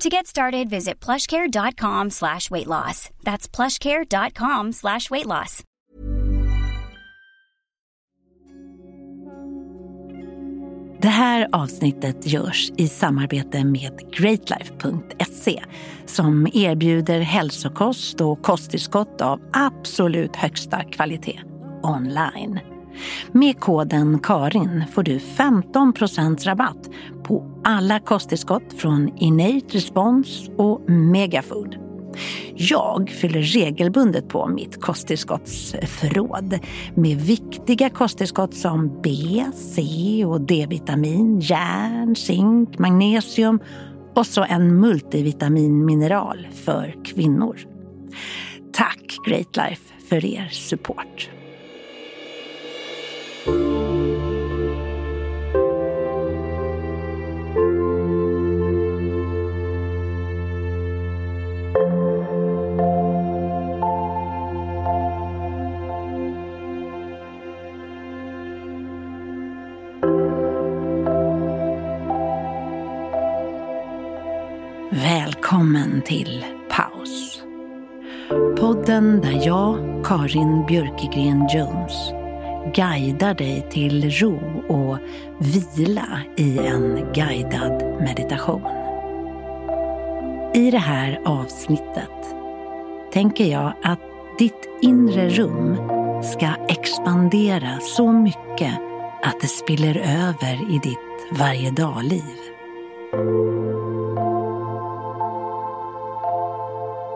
To get started, visit plushcare.com slash weight loss. That's plushcare.com slash weight loss. Det här avsnittet görs i samarbete med Greatlife.se som erbjuder hälsokost och kosttillskott av absolut högsta kvalitet online. Med koden KARIN får du 15% rabatt på alla kosttillskott från Innate Response och Megafood. Jag fyller regelbundet på mitt kosttillskottsförråd med viktiga kosttillskott som B, C och D-vitamin, järn, zink, magnesium och så en multivitaminmineral för kvinnor. Tack Great Life för er support. Björkegren Jones, guidar dig till ro och vila i en guidad meditation. I det här avsnittet tänker jag att ditt inre rum ska expandera så mycket att det spiller över i ditt varje dag-liv.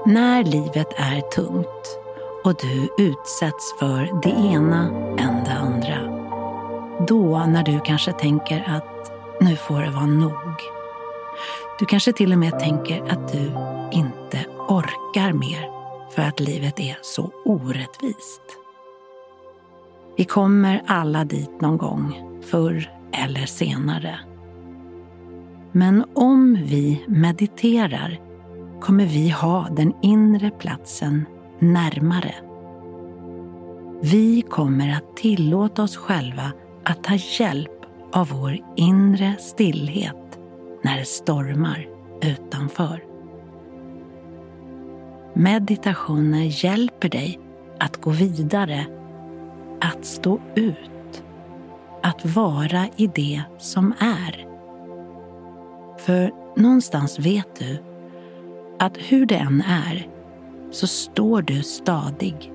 När livet är tungt och du utsätts för det ena än det andra. Då när du kanske tänker att nu får det vara nog. Du kanske till och med tänker att du inte orkar mer för att livet är så orättvist. Vi kommer alla dit någon gång, förr eller senare. Men om vi mediterar kommer vi ha den inre platsen närmare. Vi kommer att tillåta oss själva att ta hjälp av vår inre stillhet när det stormar utanför. Meditationen hjälper dig att gå vidare, att stå ut, att vara i det som är. För någonstans vet du att hur det än är så står du stadig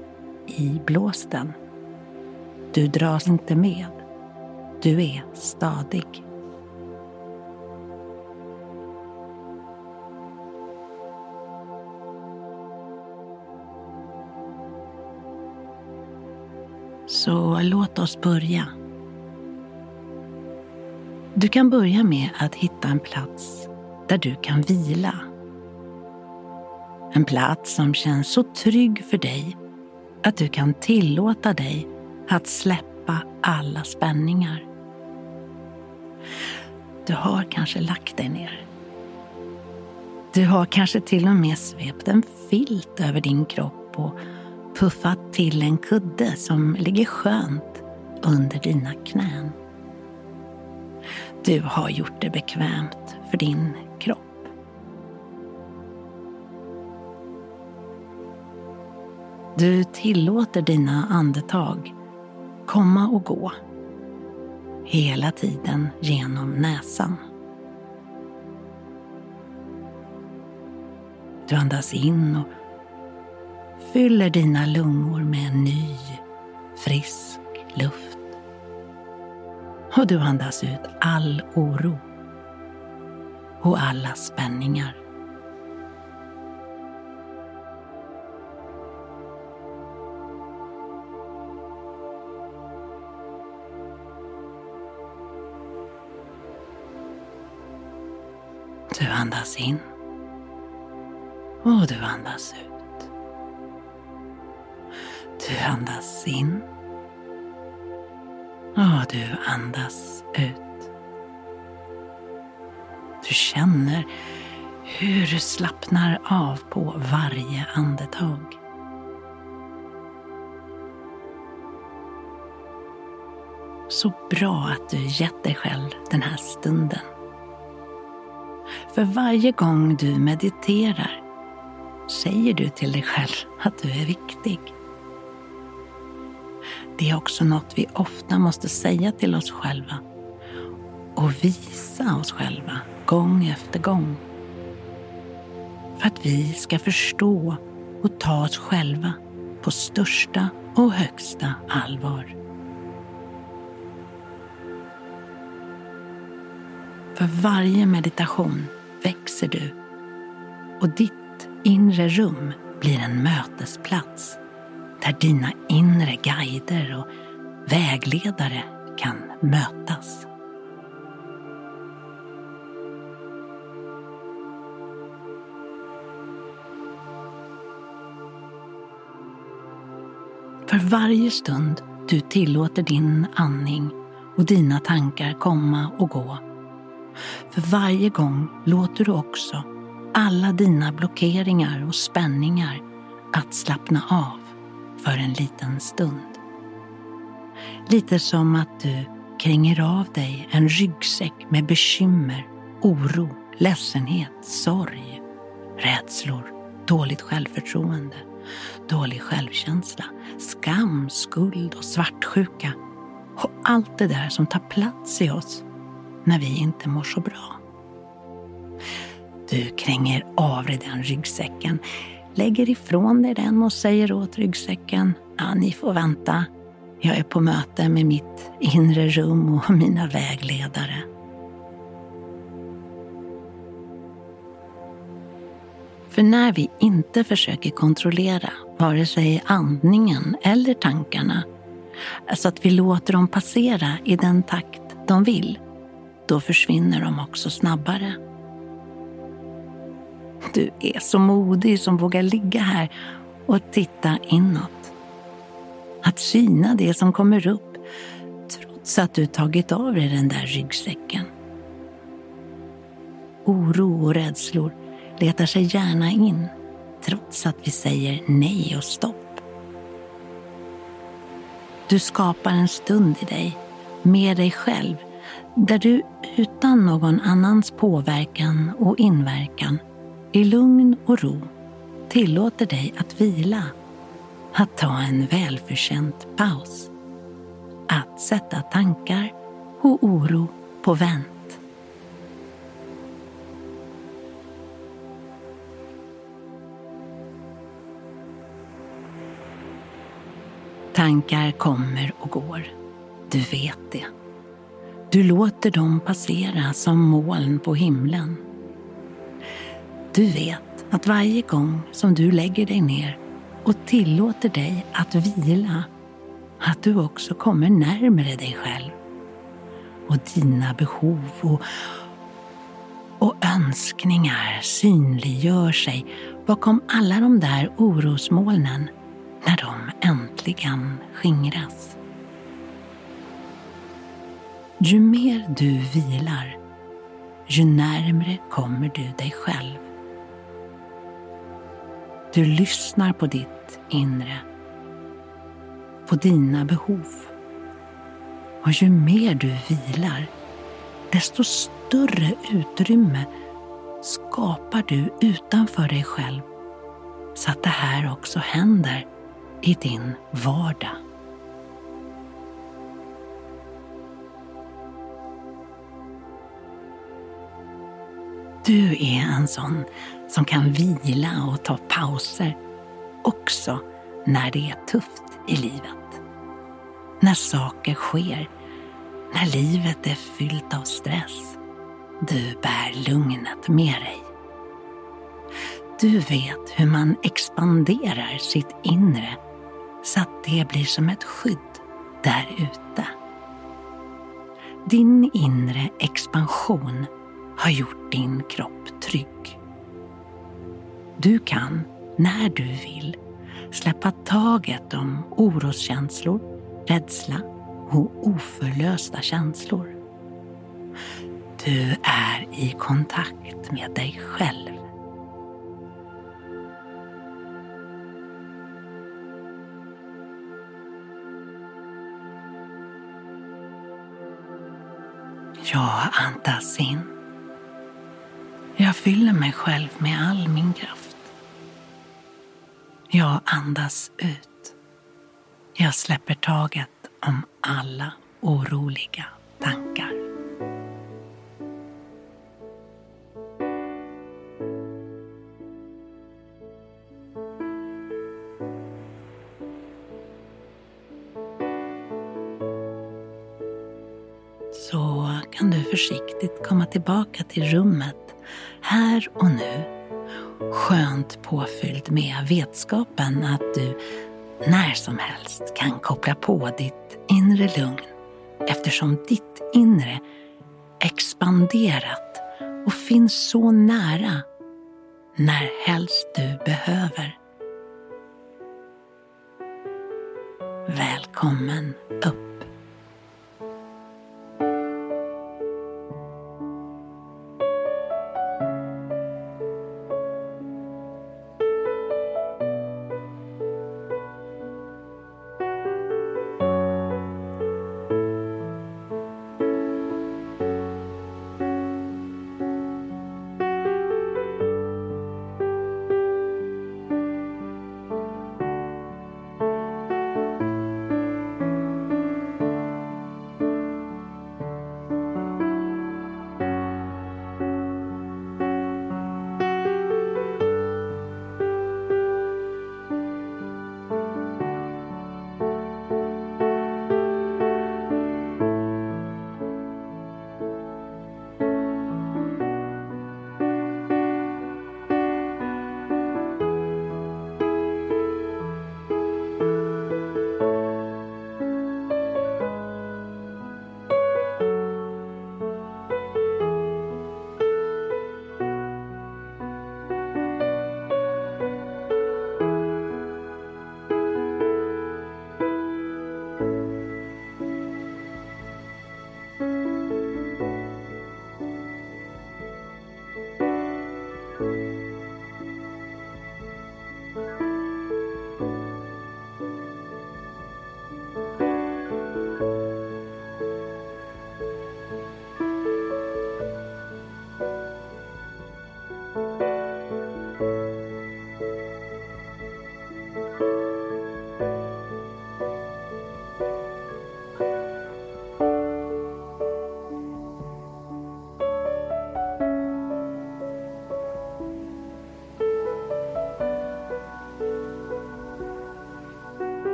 i blåsten. Du dras inte med. Du är stadig. Så låt oss börja. Du kan börja med att hitta en plats där du kan vila en plats som känns så trygg för dig att du kan tillåta dig att släppa alla spänningar. Du har kanske lagt dig ner. Du har kanske till och med svept en filt över din kropp och puffat till en kudde som ligger skönt under dina knän. Du har gjort det bekvämt för din Du tillåter dina andetag komma och gå. Hela tiden genom näsan. Du andas in och fyller dina lungor med ny frisk luft. Och du andas ut all oro och alla spänningar. Du andas in och du andas ut. Du andas in och du andas ut. Du känner hur du slappnar av på varje andetag. Så bra att du gett dig själv den här stunden. För varje gång du mediterar säger du till dig själv att du är viktig. Det är också något vi ofta måste säga till oss själva och visa oss själva gång efter gång. För att vi ska förstå och ta oss själva på största och högsta allvar. För varje meditation växer du och ditt inre rum blir en mötesplats där dina inre guider och vägledare kan mötas. För varje stund du tillåter din andning och dina tankar komma och gå för varje gång låter du också alla dina blockeringar och spänningar att slappna av för en liten stund. Lite som att du kränger av dig en ryggsäck med bekymmer, oro, ledsenhet, sorg, rädslor, dåligt självförtroende, dålig självkänsla, skam, skuld och svartsjuka och allt det där som tar plats i oss när vi inte mår så bra. Du kränger av dig den ryggsäcken, lägger ifrån dig den och säger åt ryggsäcken, ja, ni får vänta. Jag är på möte med mitt inre rum och mina vägledare. För när vi inte försöker kontrollera vare sig andningen eller tankarna, alltså att vi låter dem passera i den takt de vill, då försvinner de också snabbare. Du är så modig som vågar ligga här och titta inåt. Att syna det som kommer upp trots att du tagit av dig den där ryggsäcken. Oro och rädslor letar sig gärna in trots att vi säger nej och stopp. Du skapar en stund i dig, med dig själv, där du utan någon annans påverkan och inverkan i lugn och ro tillåter dig att vila, att ta en välförtjänt paus, att sätta tankar och oro på vänt. Tankar kommer och går. Du vet det. Du låter dem passera som moln på himlen. Du vet att varje gång som du lägger dig ner och tillåter dig att vila, att du också kommer närmare dig själv och dina behov och, och önskningar synliggör sig bakom alla de där orosmolnen när de äntligen skingras. Ju mer du vilar, ju närmre kommer du dig själv. Du lyssnar på ditt inre, på dina behov. Och ju mer du vilar, desto större utrymme skapar du utanför dig själv så att det här också händer i din vardag. Du är en sån som kan vila och ta pauser också när det är tufft i livet. när saker sker, när livet är fyllt av stress. Du bär lugnet med dig. Du vet hur man expanderar sitt inre så att det blir som ett skydd där ute. Din inre expansion har gjort din kropp trygg. Du kan, när du vill, släppa taget om oroskänslor, rädsla och oförlösta känslor. Du är i kontakt med dig själv. Jag andas in. Jag fyller mig själv med all min kraft. Jag andas ut. Jag släpper taget om alla oroliga tankar. Så kan du försiktigt komma tillbaka till rummet här och nu. Skönt påfylld med vetskapen att du när som helst kan koppla på ditt inre lugn eftersom ditt inre expanderat och finns så nära när helst du behöver. Välkommen upp.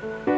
Bye.